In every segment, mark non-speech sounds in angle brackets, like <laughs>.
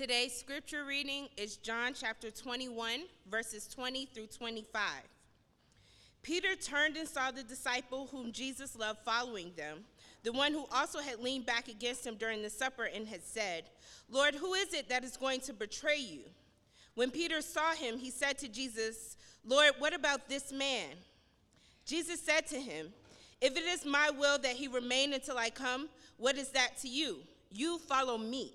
Today's scripture reading is John chapter 21, verses 20 through 25. Peter turned and saw the disciple whom Jesus loved following them, the one who also had leaned back against him during the supper and had said, Lord, who is it that is going to betray you? When Peter saw him, he said to Jesus, Lord, what about this man? Jesus said to him, If it is my will that he remain until I come, what is that to you? You follow me.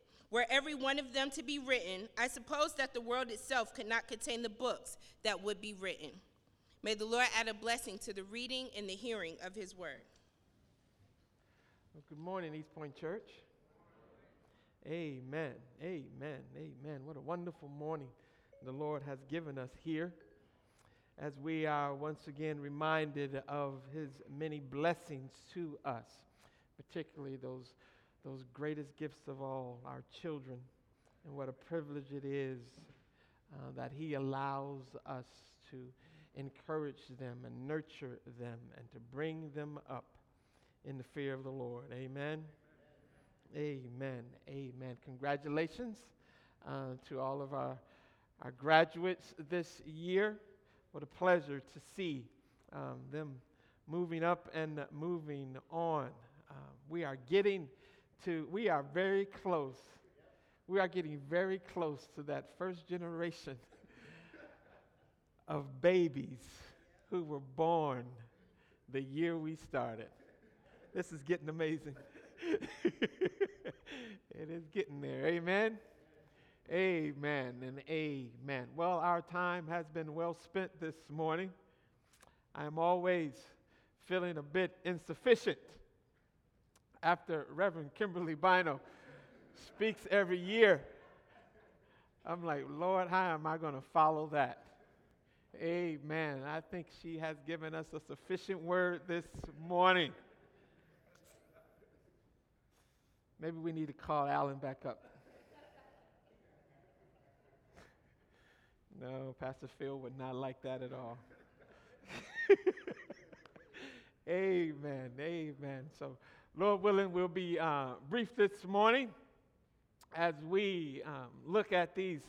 Were every one of them to be written, I suppose that the world itself could not contain the books that would be written. May the Lord add a blessing to the reading and the hearing of his word. Well, good morning, East Point Church. Amen. Amen. Amen. What a wonderful morning the Lord has given us here as we are once again reminded of his many blessings to us, particularly those, those greatest gifts of all, our children, and what a privilege it is uh, that he allows us to encourage them and nurture them and to bring them up in the fear of the Lord. Amen. Amen. Amen. Congratulations uh, to all of our, our graduates this year. What a pleasure to see um, them moving up and moving on. Uh, we are getting to, we are very close. We are getting very close to that first generation of babies who were born the year we started. This is getting amazing. <laughs> it is getting there. Amen. Amen and amen. Well, our time has been well spent this morning. I am always feeling a bit insufficient after Reverend Kimberly Bino speaks every year. I'm like, Lord, how am I going to follow that? Amen. I think she has given us a sufficient word this morning. Maybe we need to call Alan back up. No, Pastor Phil would not like that at all. <laughs> amen. Amen. So, Lord willing, we'll be uh, brief this morning as we um, look at these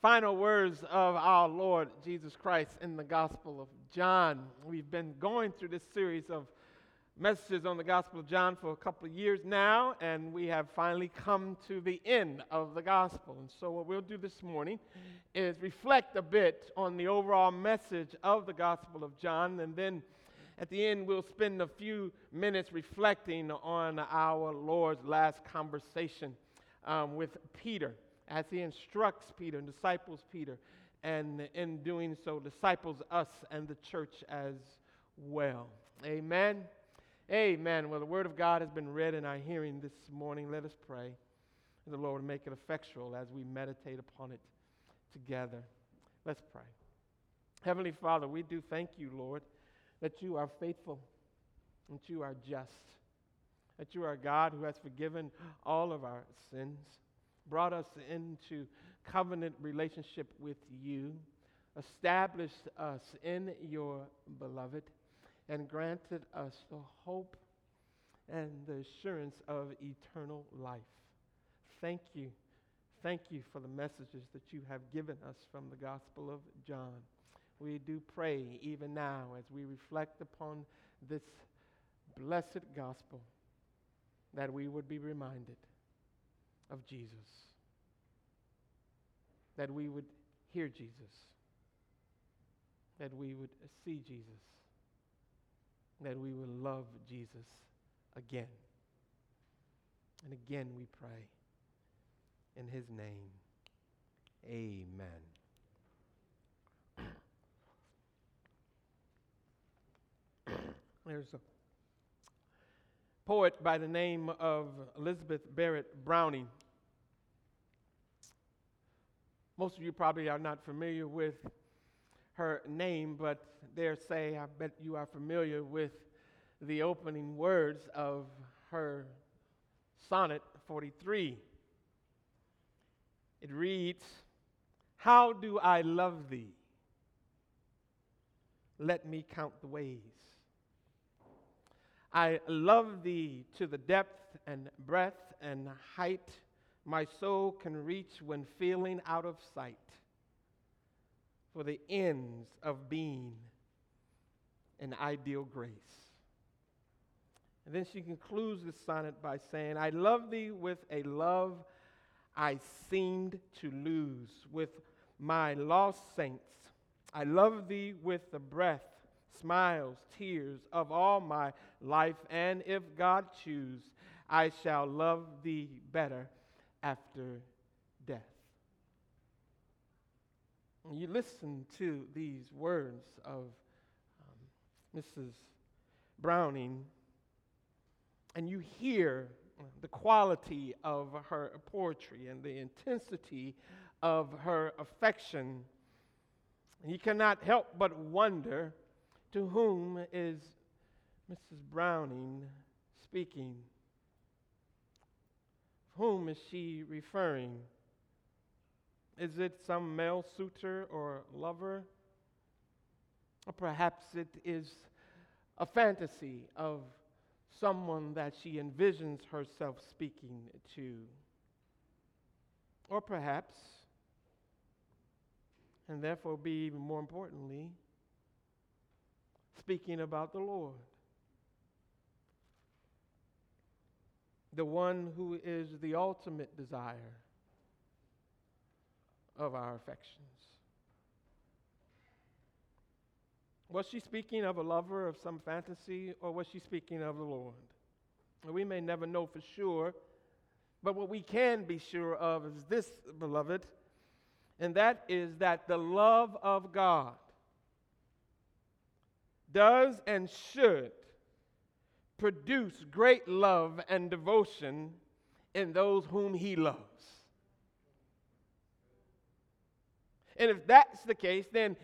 final words of our Lord Jesus Christ in the Gospel of John. We've been going through this series of messages on the Gospel of John for a couple of years now, and we have finally come to the end of the Gospel. And so, what we'll do this morning is reflect a bit on the overall message of the Gospel of John, and then at the end, we'll spend a few minutes reflecting on our Lord's last conversation um, with Peter as he instructs Peter and disciples Peter, and in doing so, disciples us and the church as well. Amen. Amen. Well, the word of God has been read in our hearing this morning. Let us pray. The Lord make it effectual as we meditate upon it together. Let's pray. Heavenly Father, we do thank you, Lord, that you are faithful, that you are just, that you are God who has forgiven all of our sins, brought us into covenant relationship with you, established us in your beloved and granted us the hope and the assurance of eternal life. Thank you. Thank you for the messages that you have given us from the Gospel of John. We do pray even now as we reflect upon this blessed gospel that we would be reminded of Jesus, that we would hear Jesus, that we would see Jesus that we would love Jesus again. And again we pray in his name. Amen. There's a poet by the name of Elizabeth Barrett Browning. Most of you probably are not familiar with her name, but dare say, I bet you are familiar with the opening words of her Sonnet 43. It reads, How do I love thee? Let me count the ways. I love thee to the depth and breadth and height my soul can reach when feeling out of sight for the ends of being an ideal grace. And then she concludes the sonnet by saying, I love thee with a love I seemed to lose, with my lost saints. I love thee with the breath, smiles, tears of all my life, and if God choose, I shall love thee better after death. You listen to these words of um, Mrs. Browning, and you hear the quality of her poetry and the intensity of her affection. And you cannot help but wonder to whom is Mrs. Browning speaking? Whom is she referring? Is it some male suitor or lover? Or perhaps it is a fantasy of someone that she envisions herself speaking to. Or perhaps, and therefore be even more importantly, speaking about the Lord. The one who is the ultimate desire of our affections. Was she speaking of a lover of some fantasy, or was she speaking of the Lord? We may never know for sure, but what we can be sure of is this, beloved, and that is that the love of God does and should produce great love and devotion in those whom He loves. And if that's the case, then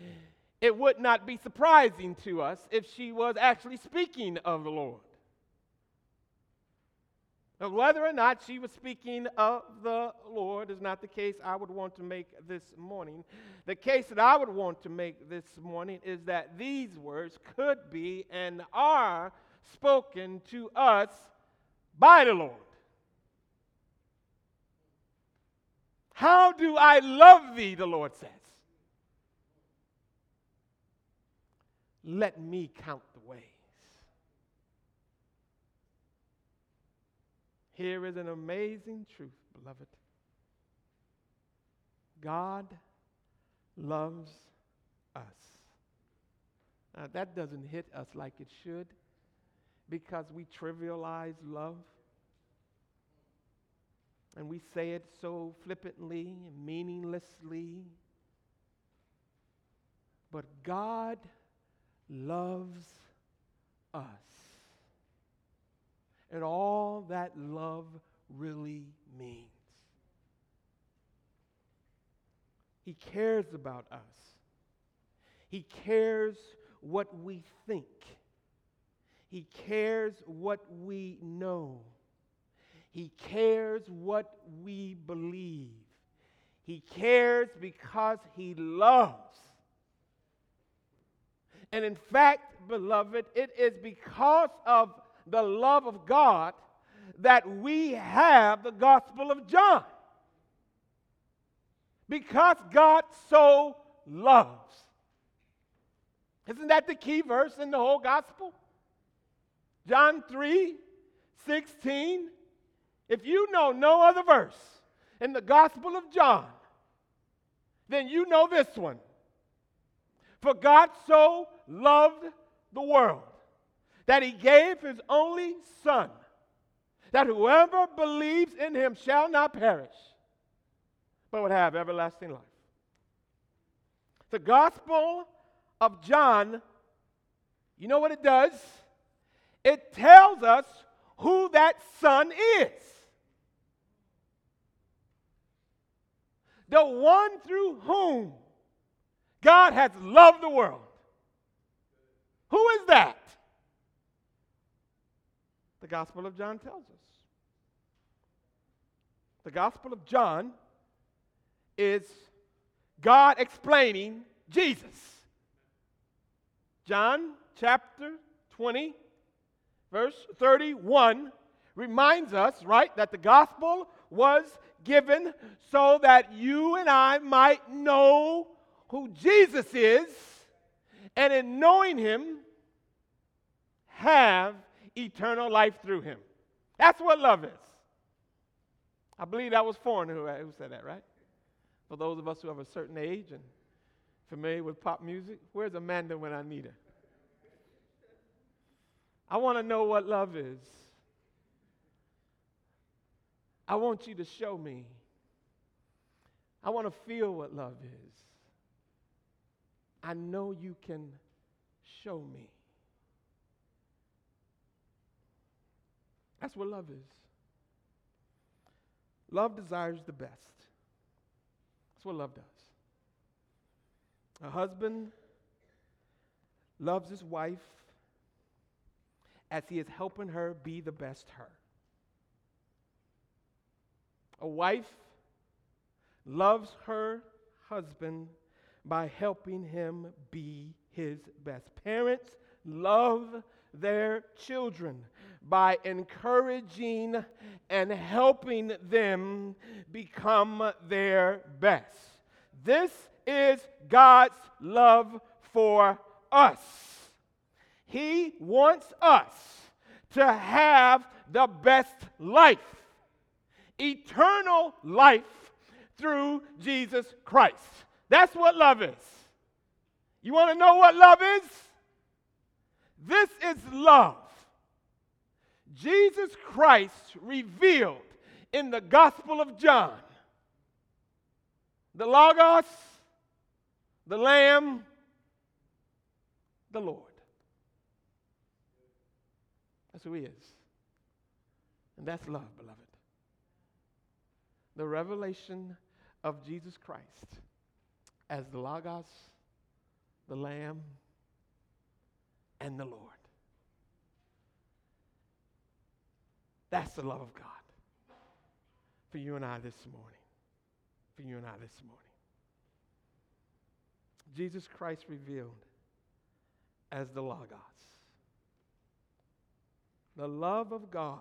it would not be surprising to us if she was actually speaking of the Lord. Now, whether or not she was speaking of the Lord is not the case I would want to make this morning. The case that I would want to make this morning is that these words could be and are spoken to us by the Lord. How do I love thee, the Lord says. Let me count the ways. Here is an amazing truth, beloved. God loves us. Now, that doesn't hit us like it should because we trivialize love. And we say it so flippantly and meaninglessly. But God loves us. And all that love really means. He cares about us. He cares what we think. He cares what we know. He cares what we believe. He cares because He loves. And in fact, beloved, it is because of the love of God that we have the Gospel of John. Because God so loves. Isn't that the key verse in the whole gospel? John 3 16. If you know no other verse in the Gospel of John, then you know this one. For God so loved the world that he gave his only Son, that whoever believes in him shall not perish, but would have everlasting life. The Gospel of John, you know what it does? it tells us who that son is. The one through whom God has loved the world. Who is that? The Gospel of John tells us. The Gospel of John is God explaining Jesus. John chapter 20, verse 31 reminds us, right, that the gospel was given so that you and I might know who Jesus is, and in knowing him, have eternal life through him. That's what love is. I believe that was Foreigner who, uh, who said that, right? For those of us who have a certain age and familiar with pop music, where's Amanda when I need her? I want to know what love is. I want you to show me. I want to feel what love is. I know you can show me. That's what love is. Love desires the best. That's what love does. A husband loves his wife as he is helping her be the best her. A wife loves her husband by helping him be his best. Parents love their children by encouraging and helping them become their best. This is God's love for us. He wants us to have the best life, eternal life through Jesus Christ. That's what love is. You want to know what love is? This is love. Jesus Christ revealed in the Gospel of John the Logos, the Lamb, the Lord. That's who He is. And that's love, beloved. The revelation of Jesus Christ as the Logos, the Lamb, and the Lord. That's the love of God for you and I this morning. For you and I this morning. Jesus Christ revealed as the Logos. The love of God.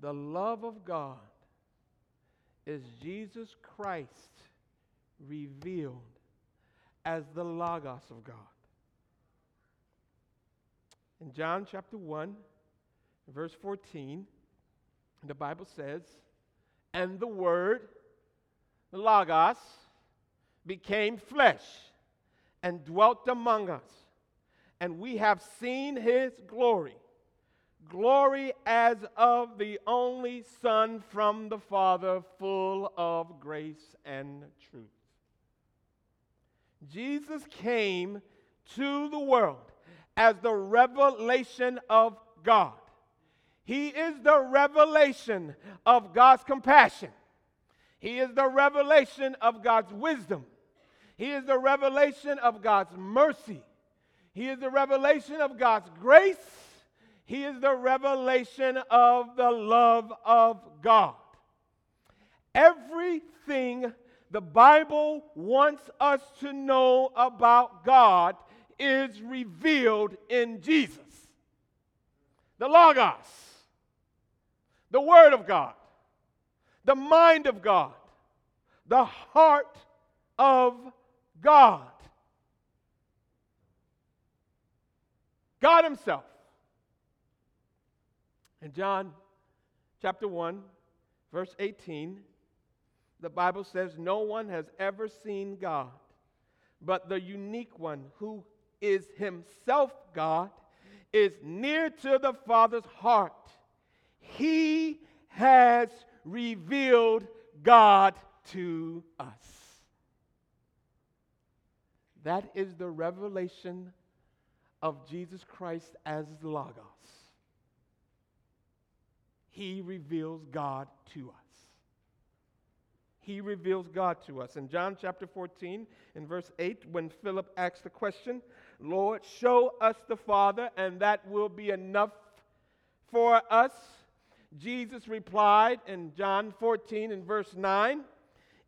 The love of God is Jesus Christ revealed as the Logos of God. In John chapter 1, verse 14, the Bible says, And the Word, the Logos, became flesh and dwelt among us. And we have seen his glory glory as of the only Son from the Father, full of grace and truth. Jesus came to the world as the revelation of God. He is the revelation of God's compassion. He is the revelation of God's wisdom. He is the revelation of God's mercy. He is the revelation of God's grace. He is the revelation of the love of God. Everything the Bible wants us to know about God is revealed in Jesus. The Logos, the Word of God, the mind of God, the heart of God. God Himself. In John chapter 1, verse 18, the Bible says, No one has ever seen God, but the unique one who is himself God is near to the Father's heart. He has revealed God to us. That is the revelation of Jesus Christ as Logos. He reveals God to us. he reveals God to us. In John chapter 14, in verse 8, when Philip asks the question, Lord, show us the Father, and that will be enough for us. Jesus replied in John 14, and verse 9,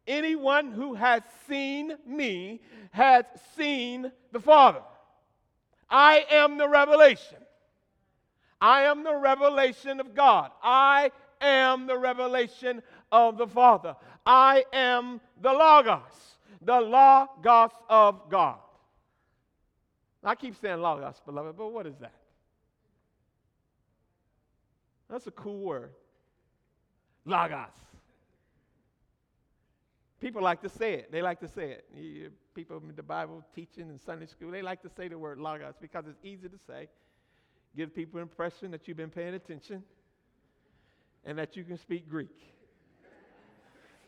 Anyone who has seen me has seen the Father. I am the revelation. I am the revelation of God. I am the revelation of the Father. I am the Logos, the Logos of God. I keep saying Logos, beloved, but what is that? That's a cool word. Logos. People like to say it. They like to say it. people in the Bible teaching in Sunday school, they like to say the word logos because it's easy to say. Give people impression that you've been paying attention and that you can speak Greek.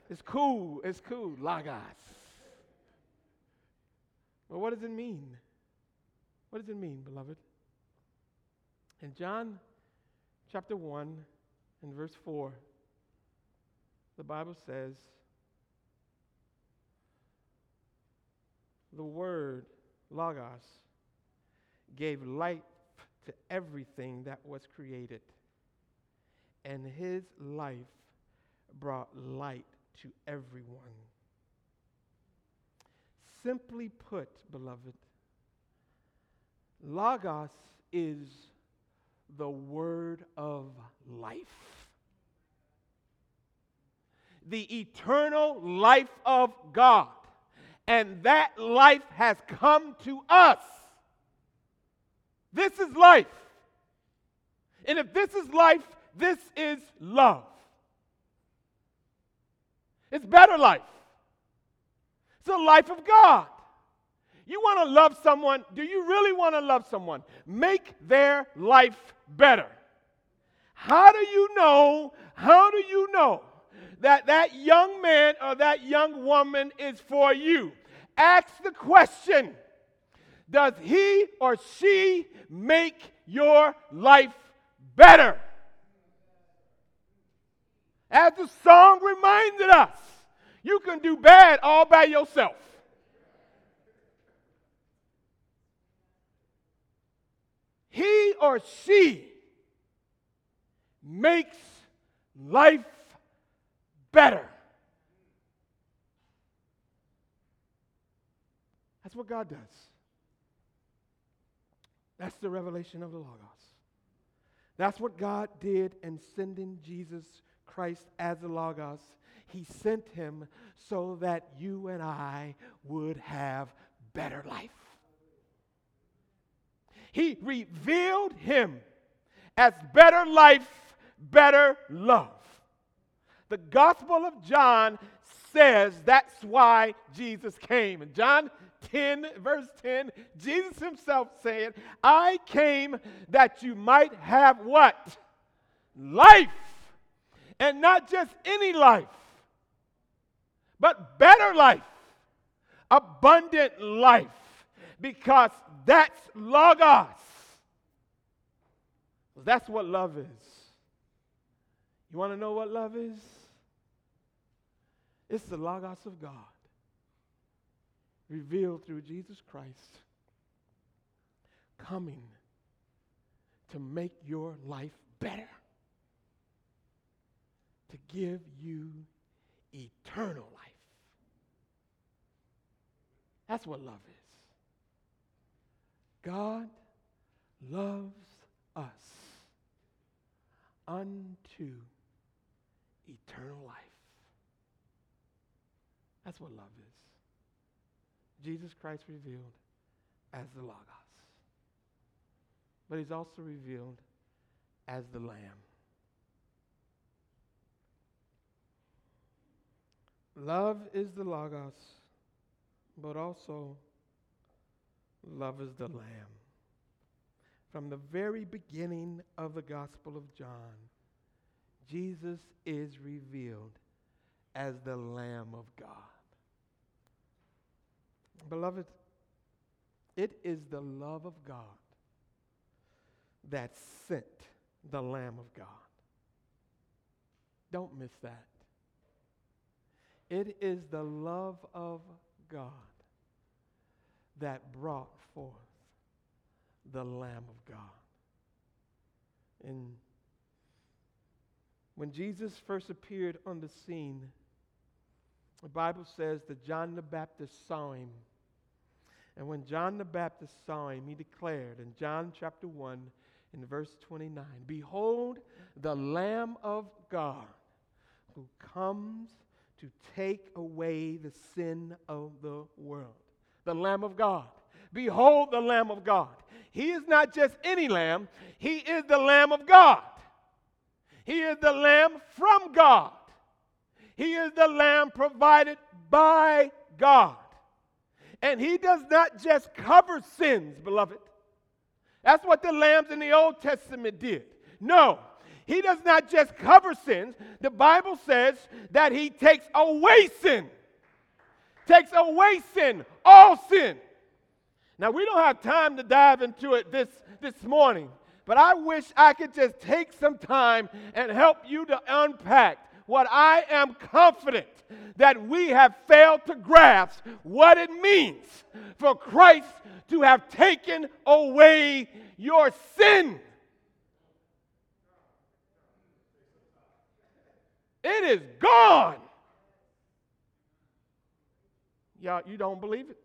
It's cool. It's cool. Logos. Well, what does it mean? What does it mean, beloved? In John chapter 1 and verse 4, the Bible says, the word, Logos, gave life to everything that was created. And his life brought light to everyone. Simply put, beloved, Logos is the word of life. The eternal life of God and that life has come to us. This is life. And if this is life, this is love. It's better life. It's the life of God. You want to love someone? Do you really want to love someone? Make their life better. How do you know? How do you know that that young man or that young woman is for you? Ask the question Does he or she make your life better? As the song reminded us, you can do bad all by yourself. He or she makes life better. That's what God does. That's the revelation of the Logos. That's what God did in sending Jesus Christ as the Logos. He sent him so that you and I would have better life. He revealed him as better life, better love. The Gospel of John says that's why Jesus came. In John 10, verse 10, Jesus himself said, I came that you might have what? Life. And not just any life, but better life, abundant life, because that's Logos. That's what love is. You want to know what love is? It's the Logos of God revealed through Jesus Christ coming to make your life better, to give you eternal life. That's what love is. God loves us unto eternal life. That's what love is. Jesus Christ revealed as the Logos. But he's also revealed as the Lamb. Love is the Logos, but also love is the Lamb. From the very beginning of the Gospel of John, Jesus is revealed as the Lamb of God. Beloved, it is the love of God that sent the Lamb of God. Don't miss that. It is the love of God that brought forth the Lamb of God. And when Jesus first appeared on the scene, the Bible says that John the Baptist saw him. And when John the Baptist saw him, he declared in John chapter 1, in verse 29 Behold, the Lamb of God who comes to take away the sin of the world. The Lamb of God. Behold, the Lamb of God. He is not just any lamb, He is the Lamb of God. He is the Lamb from God. He is the Lamb provided by God. And He does not just cover sins, beloved. That's what the lambs in the Old Testament did. No, He does not just cover sins. The Bible says that He takes away sin. Takes away sin, all sin. Now, we don't have time to dive into it this, this morning, but I wish I could just take some time and help you to unpack what I am confident that we have failed to grasp what it means for Christ to have taken away your sin. It is gone. Y'all, you don't believe it?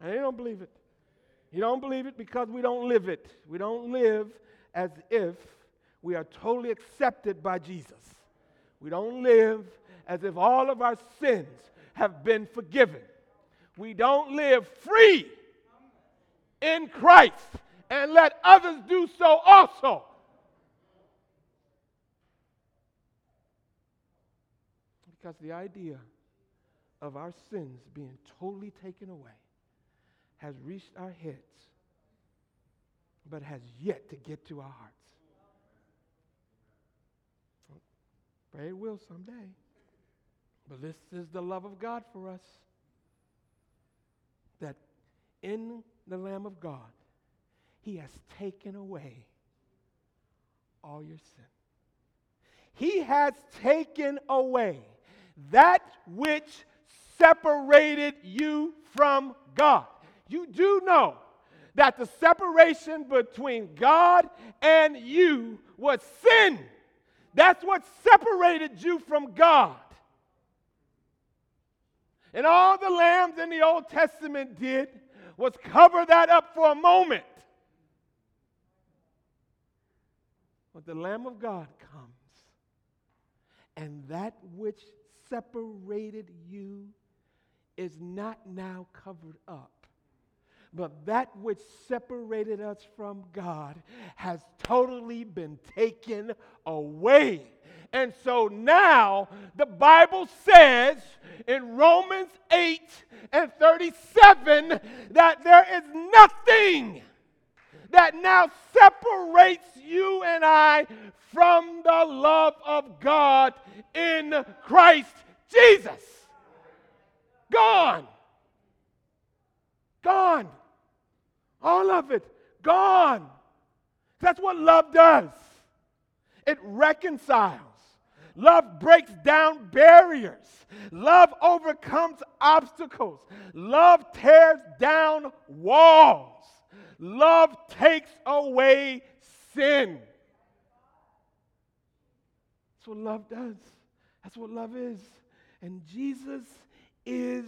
And they don't believe it. You don't believe it because we don't live it. We don't live as if we are totally accepted by Jesus. We don't live as if all of our sins have been forgiven. We don't live free in Christ and let others do so also. Because the idea of our sins being totally taken away has reached our heads, but has yet to get to our hearts. Pray it will someday. But this is the love of God for us that in the Lamb of God, He has taken away all your sin. He has taken away that which separated you from God. You do know that the separation between God and you was sin. That's what separated you from God. And all the lambs in the Old Testament did was cover that up for a moment. But the Lamb of God comes, and that which separated you is not now covered up. But that which separated us from God has totally been taken away. And so now the Bible says in Romans 8 and 37 that there is nothing that now separates you and I from the love of God in Christ Jesus. Gone. Gone. All of it. Gone. That's what love does. It reconciles. Love breaks down barriers. Love overcomes obstacles. Love tears down walls. Love takes away sin. That's what love does. That's what love is. And Jesus is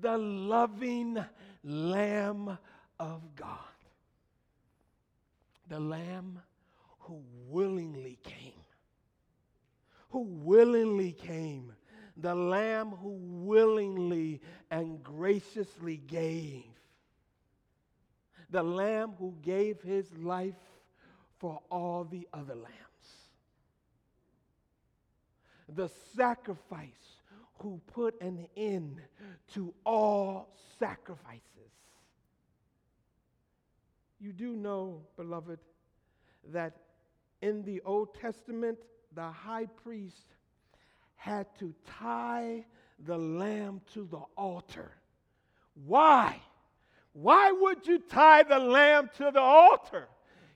the loving Lamb of God. The Lamb who willingly came. Who willingly came. The Lamb who willingly and graciously gave. The Lamb who gave his life for all the other lambs. The sacrifice who put an end to all sacrifices. You do know, beloved, that in the Old Testament, the high priest had to tie the lamb to the altar. Why? Why would you tie the lamb to the altar?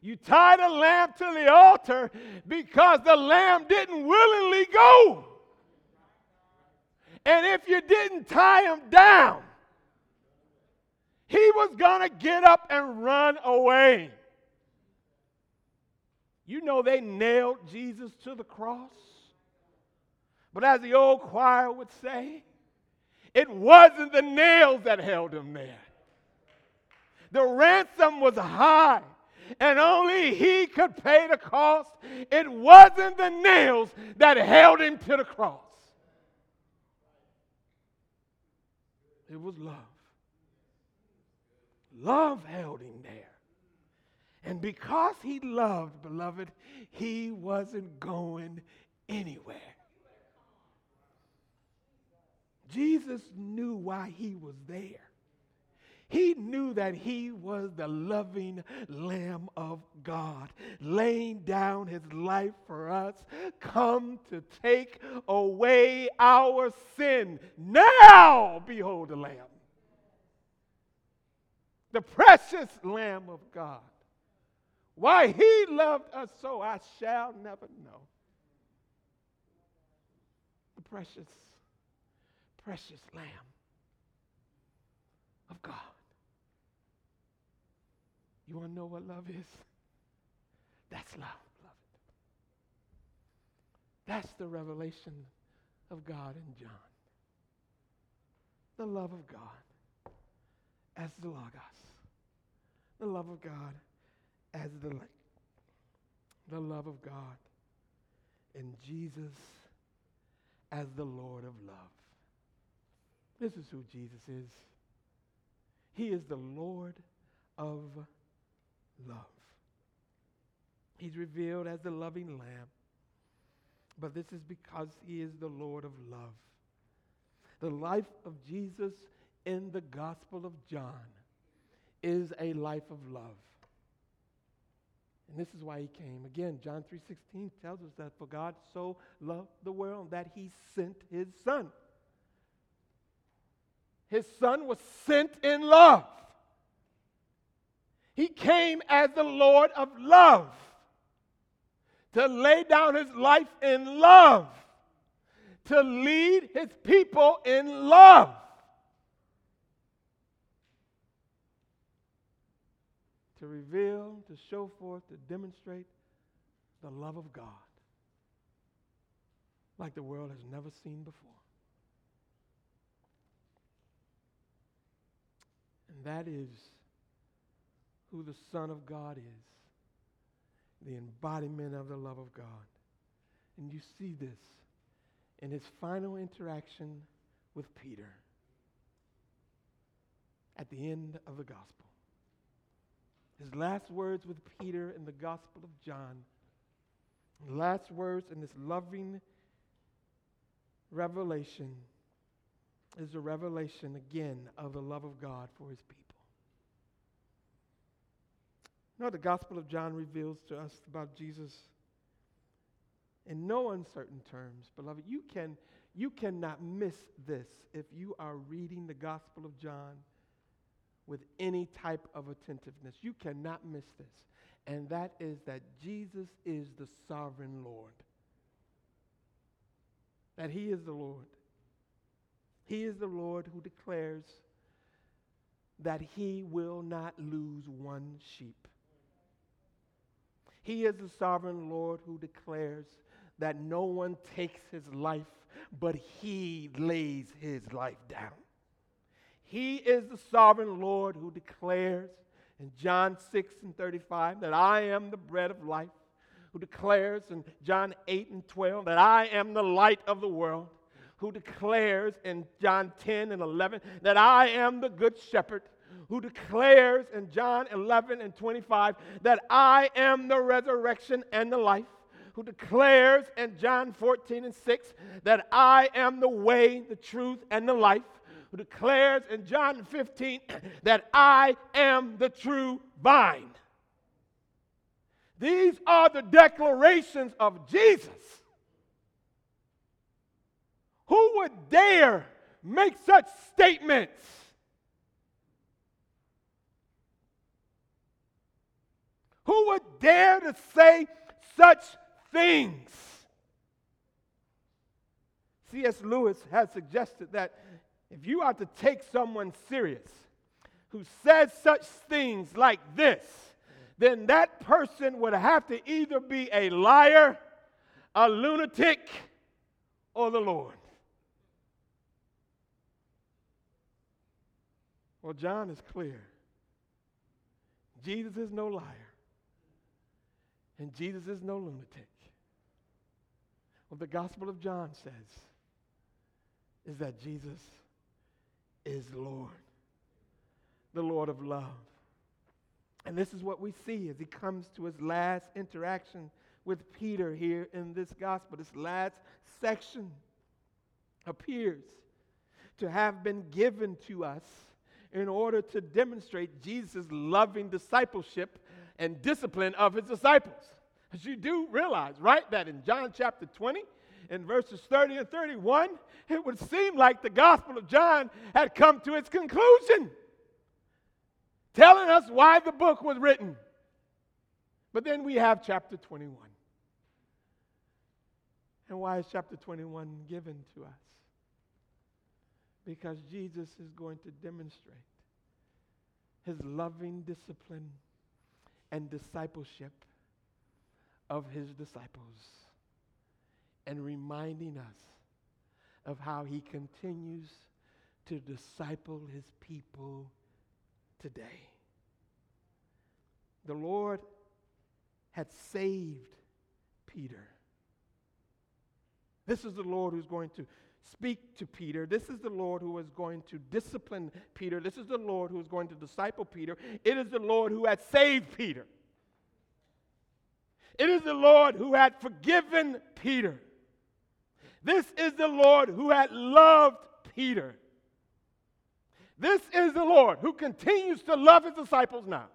You tie the lamb to the altar because the lamb didn't willingly go. And if you didn't tie him down, he was going to get up and run away. You know, they nailed Jesus to the cross. But as the old choir would say, it wasn't the nails that held him there. The ransom was high, and only he could pay the cost. It wasn't the nails that held him to the cross, it was love. Love held him there. And because he loved, beloved, he wasn't going anywhere. Jesus knew why he was there. He knew that he was the loving Lamb of God, laying down his life for us, come to take away our sin. Now, behold the Lamb, the precious Lamb of God. Why he loved us so, I shall never know. The precious, precious Lamb of God. You want to know what love is? That's love. That's the revelation of God in John. The love of God as the Logos. The love of God as the light. The love of God in Jesus as the Lord of love. This is who Jesus is. He is the Lord of love. He's revealed as the loving Lamb, but this is because he is the Lord of love. The life of Jesus in the Gospel of John is a life of love. And this is why he came. Again, John 3:16 tells us that for God so loved the world that he sent his son. His son was sent in love. He came as the Lord of love to lay down his life in love, to lead his people in love. To reveal, to show forth, to demonstrate the love of God like the world has never seen before. And that is who the Son of God is the embodiment of the love of God. And you see this in his final interaction with Peter at the end of the gospel. His last words with Peter in the Gospel of John, last words in this loving revelation is a revelation again of the love of God for his people. You know, the Gospel of John reveals to us about Jesus in no uncertain terms. Beloved, you, can, you cannot miss this if you are reading the Gospel of John with any type of attentiveness. You cannot miss this. And that is that Jesus is the sovereign Lord. That He is the Lord. He is the Lord who declares that He will not lose one sheep. He is the sovereign Lord who declares that no one takes his life, but he lays his life down. He is the sovereign Lord who declares in John 6 and 35 that I am the bread of life, who declares in John 8 and 12 that I am the light of the world, who declares in John 10 and 11 that I am the good shepherd who declares in John 11 and 25 that I am the resurrection and the life, who declares in John 14 and 6 that I am the way, the truth, and the life, who declares in John 15 <clears throat> that I am the true vine. These are the declarations of Jesus. Who would dare make such statements? Who would dare to say such things? C.S. Lewis has suggested that if you are to take someone serious who says such things like this, then that person would have to either be a liar, a lunatic, or the Lord. Well, John is clear. Jesus is no liar, and Jesus is no lunatic. What the Gospel of John says is that Jesus is Lord, the Lord of love. And this is what we see as he comes to his last interaction with Peter here in this gospel. This last section appears to have been given to us in order to demonstrate Jesus' loving discipleship and discipline of his disciples. As you do realize, right, that in John chapter 20, in verses 30 and 31, it would seem like the Gospel of John had come to its conclusion, telling us why the book was written. But then we have chapter 21. And why is chapter 21 given to us? Because Jesus is going to demonstrate his loving discipline and discipleship of his disciples and reminding us of how he continues to disciple his people today. The Lord had saved Peter. This is the Lord who's going to speak to Peter. This is the Lord who is going to discipline Peter. This is the Lord who is going to disciple Peter. It is the Lord who had saved Peter. It is the Lord who had forgiven Peter. This is the Lord who had loved Peter. This is the Lord who continues to love his disciples now.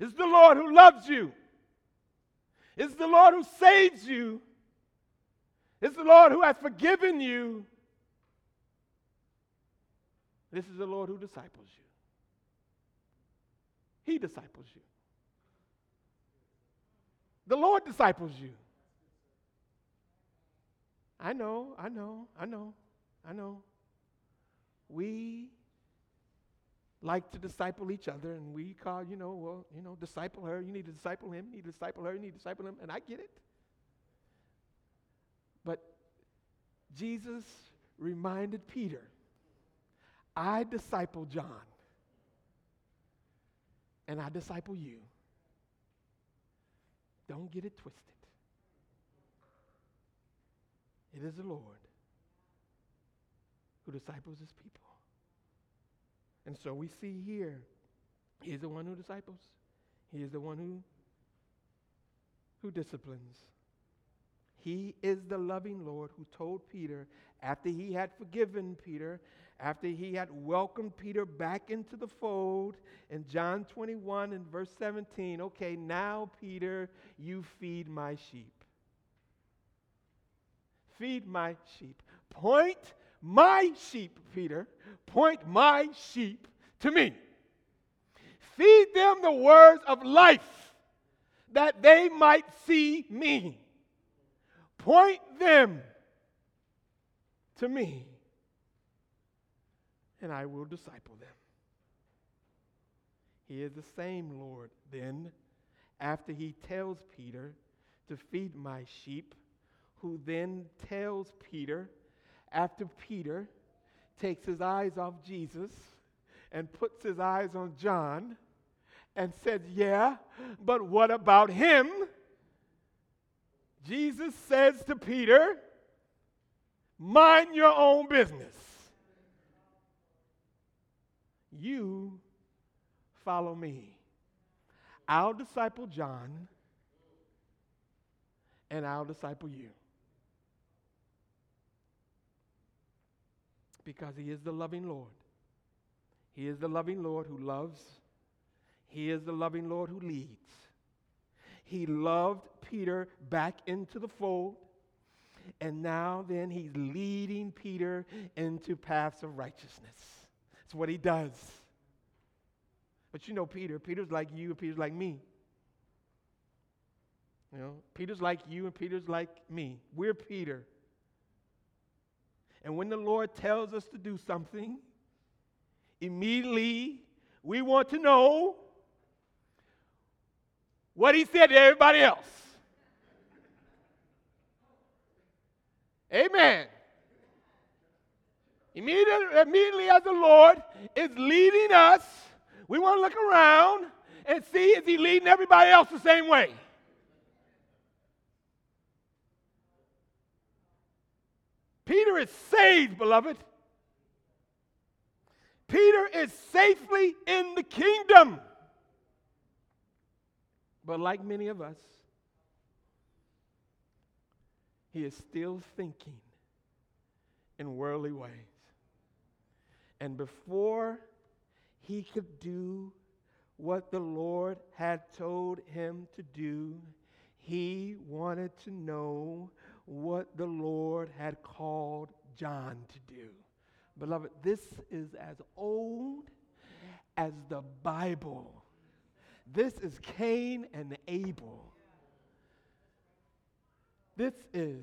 It's the Lord who loves you. It's the Lord who saves you. It's the Lord who has forgiven you. This is the Lord who disciples you. He disciples you. The Lord disciples you. I know, I know, I know, I know. We like to disciple each other, and we call, you know, well, you know, disciple her. You need to disciple him. You need to disciple her. You need to disciple him. And I get it. But Jesus reminded Peter, I disciple John, and I disciple you. Don't get it twisted. It is the Lord who disciples his people. And so we see here, he is the one who disciples. He is the one who, who disciplines. He is the loving Lord who told Peter, after he had forgiven Peter, after he had welcomed Peter back into the fold in John 21 and verse 17, okay, now, Peter, you feed my sheep. Feed my sheep. Point my sheep, Peter, point my sheep to me. Feed them the words of life that they might see me. Point them to me, and I will disciple them. He is the same Lord, then, after he tells Peter to feed my sheep who then tells Peter, after Peter takes his eyes off Jesus and puts his eyes on John and says, Yeah, but what about him? Jesus says to Peter, Mind your own business. You follow me. I'll disciple John, and I'll disciple you. because He is the loving Lord. He is the loving Lord who loves. He is the loving Lord who leads. He loved Peter back into the fold. And now, then, he's leading Peter into paths of righteousness. That's what he does. But you know, Peter, Peter's like you, and Peter's like me. You know, Peter's like you, and Peter's like me. We're Peter. And when the Lord tells us to do something, immediately we want to know what he said to everybody else. Amen. Immediately, immediately as the Lord is leading us, we want to look around and see is he leading everybody else the same way? Peter is saved, beloved. Peter is safely in the kingdom. But like many of us, he is still thinking in worldly ways. And before he could do what the Lord had told him to do, he wanted to know what the Lord had called John to do. Beloved, this is as old as the Bible. This is Cain and Abel. This is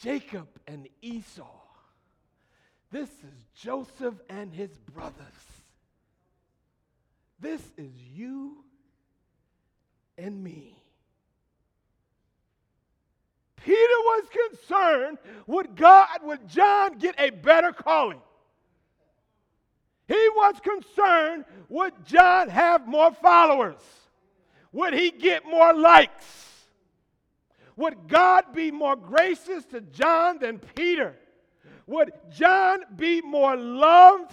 Jacob and Esau. This is Joseph and his brothers. This is you and me. Peter was concerned would God, would John get a better calling? He was concerned would John have more followers? Would he get more likes? Would God be more gracious to John than Peter? Would John be more loved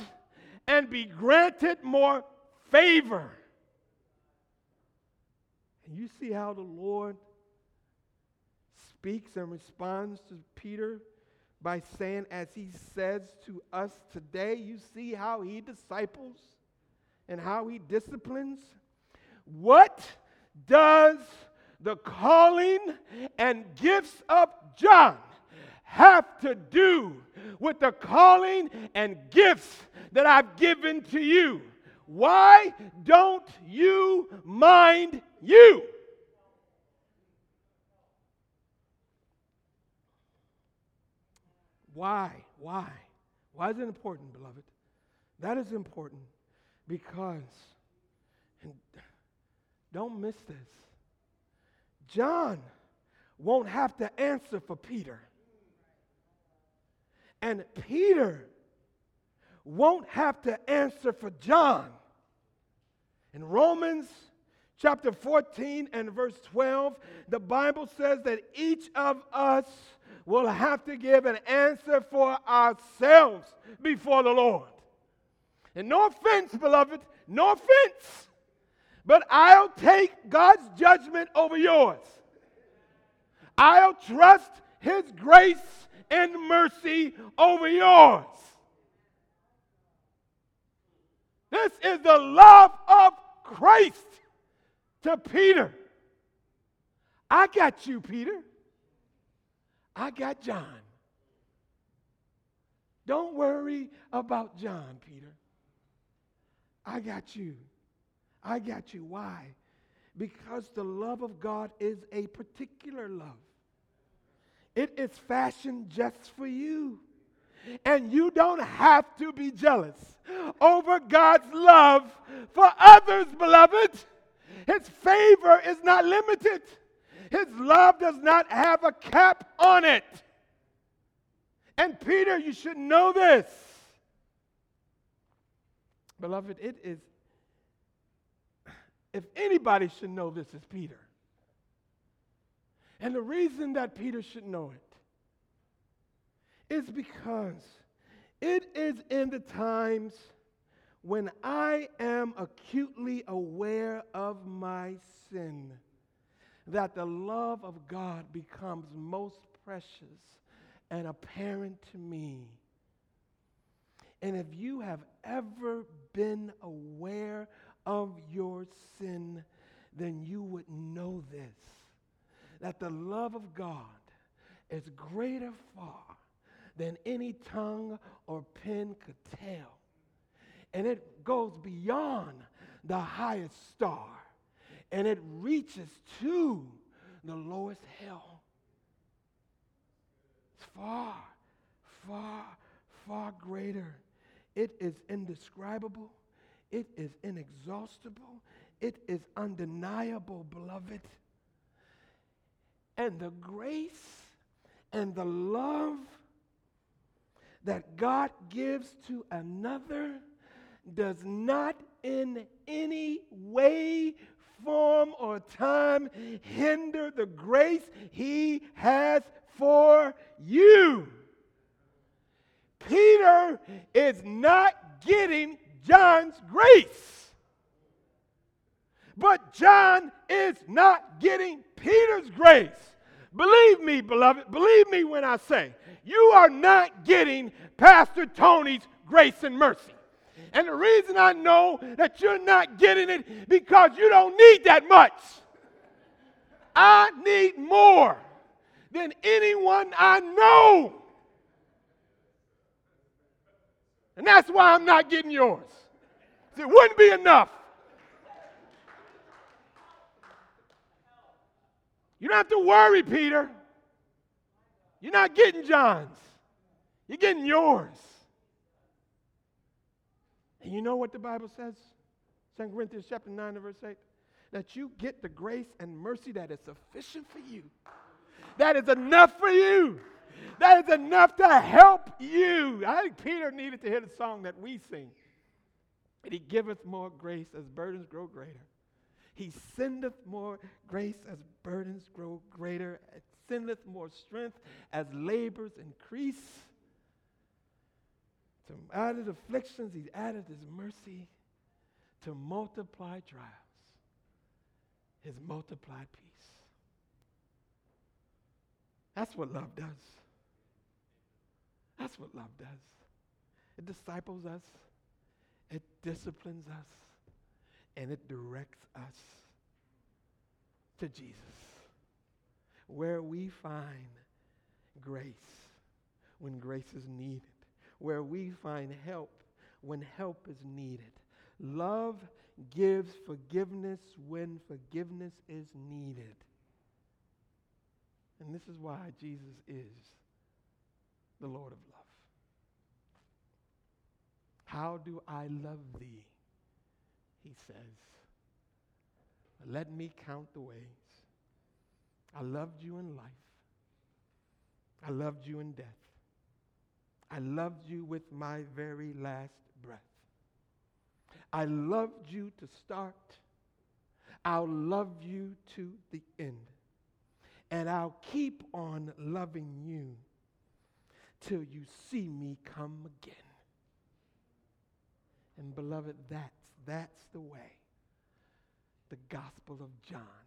and be granted more favor? And you see how the Lord speaks and responds to Peter by saying, as he says to us today, you see how he disciples and how he disciplines? What does the calling and gifts of John have to do with the calling and gifts that I've given to you? Why don't you mind you? Why? Why? Why is it important, beloved? That is important because, and don't miss this, John won't have to answer for Peter. And Peter won't have to answer for John. In Romans chapter 14 and verse 12, the Bible says that each of us will have to give an answer for ourselves before the Lord. And no offense, beloved, no offense, but I'll take God's judgment over yours. I'll trust His grace and mercy over yours. This is the love of Christ to Peter. I got you, Peter. I got John. Don't worry about John, Peter. I got you. I got you. Why? Because the love of God is a particular love. It is fashioned just for you. And you don't have to be jealous over God's love for others, beloved. His favor is not limited. His love does not have a cap on it. And Peter, you should know this. Beloved, it is, if anybody should know this, is Peter. And the reason that Peter should know it is because it is in the times when I am acutely aware of my sin that the love of God becomes most precious and apparent to me. And if you have ever been aware of your sin, then you would know this that the love of God is greater far than any tongue or pen could tell. And it goes beyond the highest star and it reaches to the lowest hell. It's far, far, far greater. It is indescribable. It is inexhaustible. It is undeniable, beloved. And the grace and the love that God gives to another does not in any way, form, or time hinder the grace He has for you. Peter is not getting John's grace. But John is not getting Peter's grace. Believe me, beloved, believe me when I say, you are not getting Pastor Tony's grace and mercy. And the reason I know that you're not getting it because you don't need that much. I need more than anyone I know. And that's why I'm not getting yours. It wouldn't be enough. You don't have to worry, Peter. You're not getting John's, you're getting yours. And you know what the Bible says? 2 Corinthians chapter 9 and verse 8? That you get the grace and mercy that is sufficient for you. That is enough for you. That is enough to help you. I think Peter needed to hear the song that we sing. And he giveth more grace as burdens grow greater. He sendeth more grace as burdens grow greater. It sendeth more strength as labors increase. To added afflictions, he added his mercy to multiply trials, his multiplied peace. That's what love does. That's what love does. It disciples us, it disciplines us, and it directs us to Jesus, where we find grace when grace is needed, where we find help when help is needed. Love gives forgiveness when forgiveness is needed. And this is why Jesus is the Lord of love. How do I love thee? He says. Let me count the ways. I loved you in life. I loved you in death. I loved you with my very last breath. I loved you to start. I'll love you to the end. And I'll keep on loving you till you see me come again. And beloved, that's, that's the way the Gospel of John